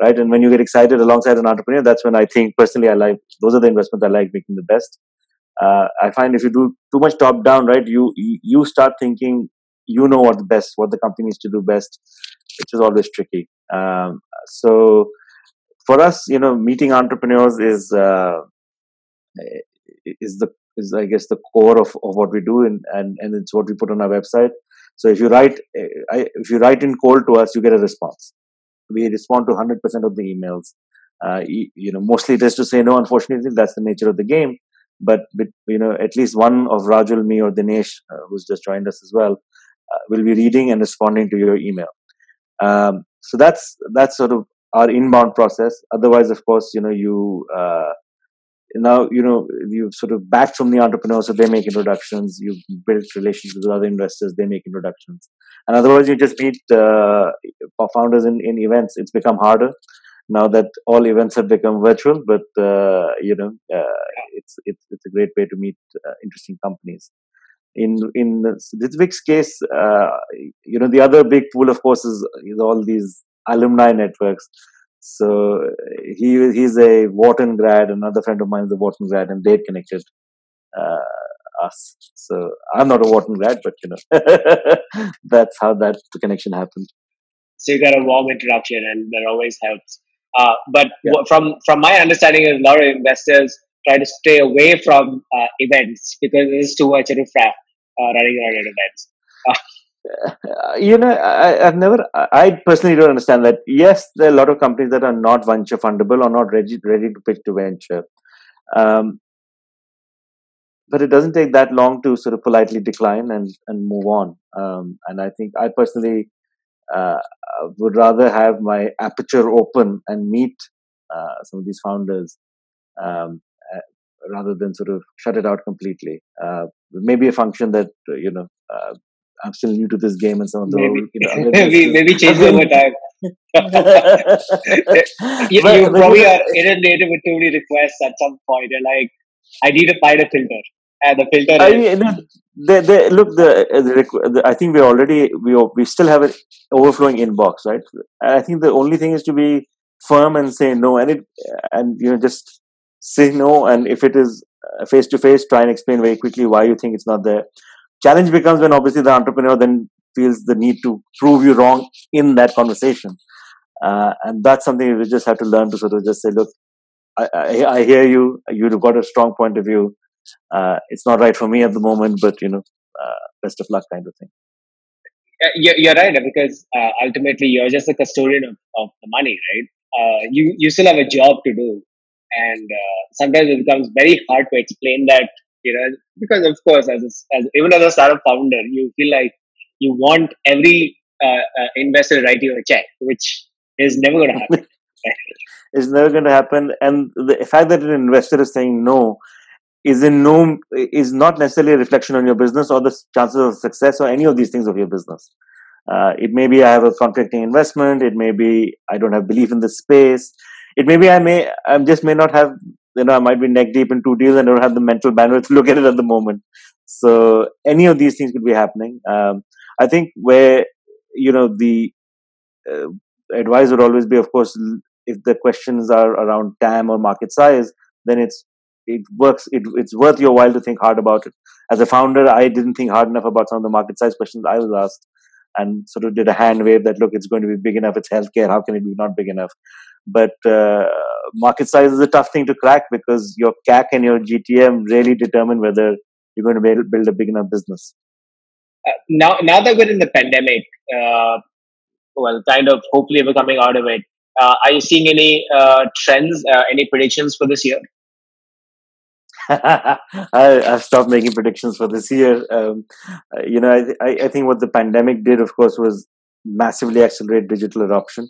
Right. And when you get excited alongside an entrepreneur, that's when I think personally I like those are the investments I like making the best. Uh, I find if you do too much top down, right, you you start thinking you know what the best, what the company needs to do best, which is always tricky. Um, so for us, you know, meeting entrepreneurs is uh, is the is I guess the core of, of what we do, and, and and it's what we put on our website. So if you write if you write in cold to us, you get a response. We respond to 100% of the emails. Uh, you, you know, mostly it is to say no. Unfortunately, that's the nature of the game. But, you know, at least one of Rajul, me, or Dinesh, uh, who's just joined us as well, uh, will be reading and responding to your email. Um, so that's that's sort of our inbound process. Otherwise, of course, you know, you uh, now you know you've sort of backed from the entrepreneurs so they make introductions You build relationships with other investors they make introductions and otherwise you just meet uh, founders in, in events. It's become harder now that all events have become virtual but uh, you know uh, it's, it's it's a great way to meet uh, interesting companies. In in Ritvik's case uh, you know the other big pool of course is, is all these alumni networks. So he he's a Wharton grad. Another friend of mine is a Wharton grad, and they connected uh, us. So I'm not a Wharton grad, but you know *laughs* that's how that connection happened. So you got a warm introduction, and that always helps. Uh, but yeah. from from my understanding, a lot of investors try to stay away from uh, events because there's too much riffraff uh, running around at events. *laughs* You know, I, have never, I personally don't understand that. Yes, there are a lot of companies that are not venture fundable or not ready, ready to pitch to venture. Um, but it doesn't take that long to sort of politely decline and, and move on. Um, and I think I personally uh, would rather have my aperture open and meet uh, some of these founders um, uh, rather than sort of shut it out completely. Uh, maybe a function that, you know, uh, I'm still new to this game and some of the maybe, you know, maybe, *laughs* maybe change over time. *laughs* *laughs* you, but, you probably are inundated with too many requests at some point. You're like, I need to find a filter. And the filter I. Mean, they, they, look, the, the, the, I think we already, we, we still have an overflowing inbox, right? I think the only thing is to be firm and say no and it, and, you know, just say no. And if it is face to face, try and explain very quickly why you think it's not there challenge becomes when obviously the entrepreneur then feels the need to prove you wrong in that conversation uh, and that's something we just have to learn to sort of just say look i, I, I hear you. You've got a strong point of view. Uh, it's not right for me at the moment but you know uh, best of luck kind of thing. You're right because uh, ultimately you're just a custodian of, of the money right? Uh, you you still have a job to do. And uh, sometimes it becomes very hard to explain that you know because of course as, a, as even as a startup founder you feel like you want every uh, uh, investor to write you a check which is never going to happen *laughs* *laughs* it's never going to happen and the fact that an investor is saying no is in no is not necessarily a reflection on your business or the chances of success or any of these things of your business uh, it may be i have a conflicting investment it may be i don't have belief in the space it may be i may i just may not have you know, I might be neck deep in two deals and don't have the mental bandwidth to look at it at the moment. So any of these things could be happening. Um, I think where you know the uh, advice would always be, of course, if the questions are around TAM or market size, then it's it works. It, it's worth your while to think hard about it. As a founder, I didn't think hard enough about some of the market size questions I was asked, and sort of did a hand wave that look, it's going to be big enough. It's healthcare. How can it be not big enough? But uh, market size is a tough thing to crack because your CAC and your GTM really determine whether you're going to build a big enough business. Uh, now, now that we're in the pandemic, uh, well, kind of hopefully we're coming out of it. Uh, are you seeing any uh, trends, uh, any predictions for this year? *laughs* I, have stopped making predictions for this year. Um, you know, I, I, think what the pandemic did, of course, was massively accelerate digital adoption.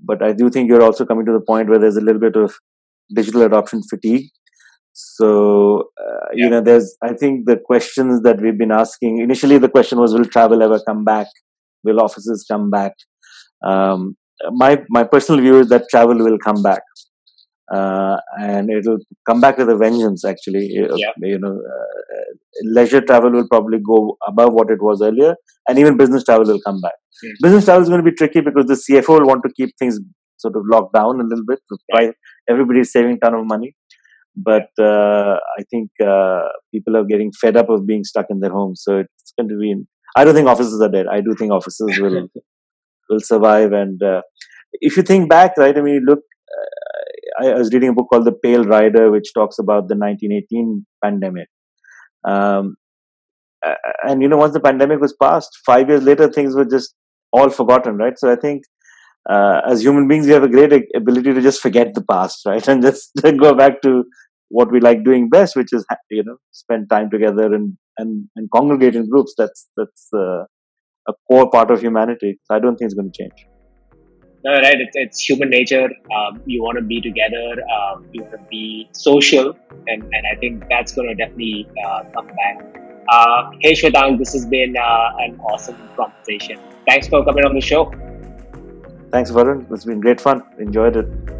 But I do think you're also coming to the point where there's a little bit of digital adoption fatigue. So, uh, you know, there's, I think the questions that we've been asking initially, the question was, will travel ever come back? Will offices come back? Um, my, my personal view is that travel will come back. Uh, and it'll come back with a vengeance, actually. Yeah. You know, uh, leisure travel will probably go above what it was earlier, and even business travel will come back. Hmm. Business travel is going to be tricky because the CFO will want to keep things sort of locked down a little bit. Right. Everybody's saving a ton of money but uh, I think uh, people are getting fed up of being stuck in their homes. So it's going to be. In, I don't think offices are dead. I do think offices will *laughs* will survive. And uh, if you think back, right? I mean, look. Uh, I, I was reading a book called The Pale Rider, which talks about the 1918 pandemic. Um, and you know, once the pandemic was passed, five years later, things were just all forgotten, right? So I think uh, as human beings, we have a great ability to just forget the past, *laughs* right, and just *laughs* go back to what we like doing best, which is you know spend time together and and, and congregate in groups. That's that's uh, a core part of humanity. So I don't think it's going to change. No, right. It's, it's human nature. Um, you want to be together. Um, you want to be social, and, and I think that's going to definitely uh, come back. Uh, hey Shwetang, this has been uh, an awesome conversation. Thanks for coming on the show. Thanks, Varun. It's been great fun. Enjoyed it.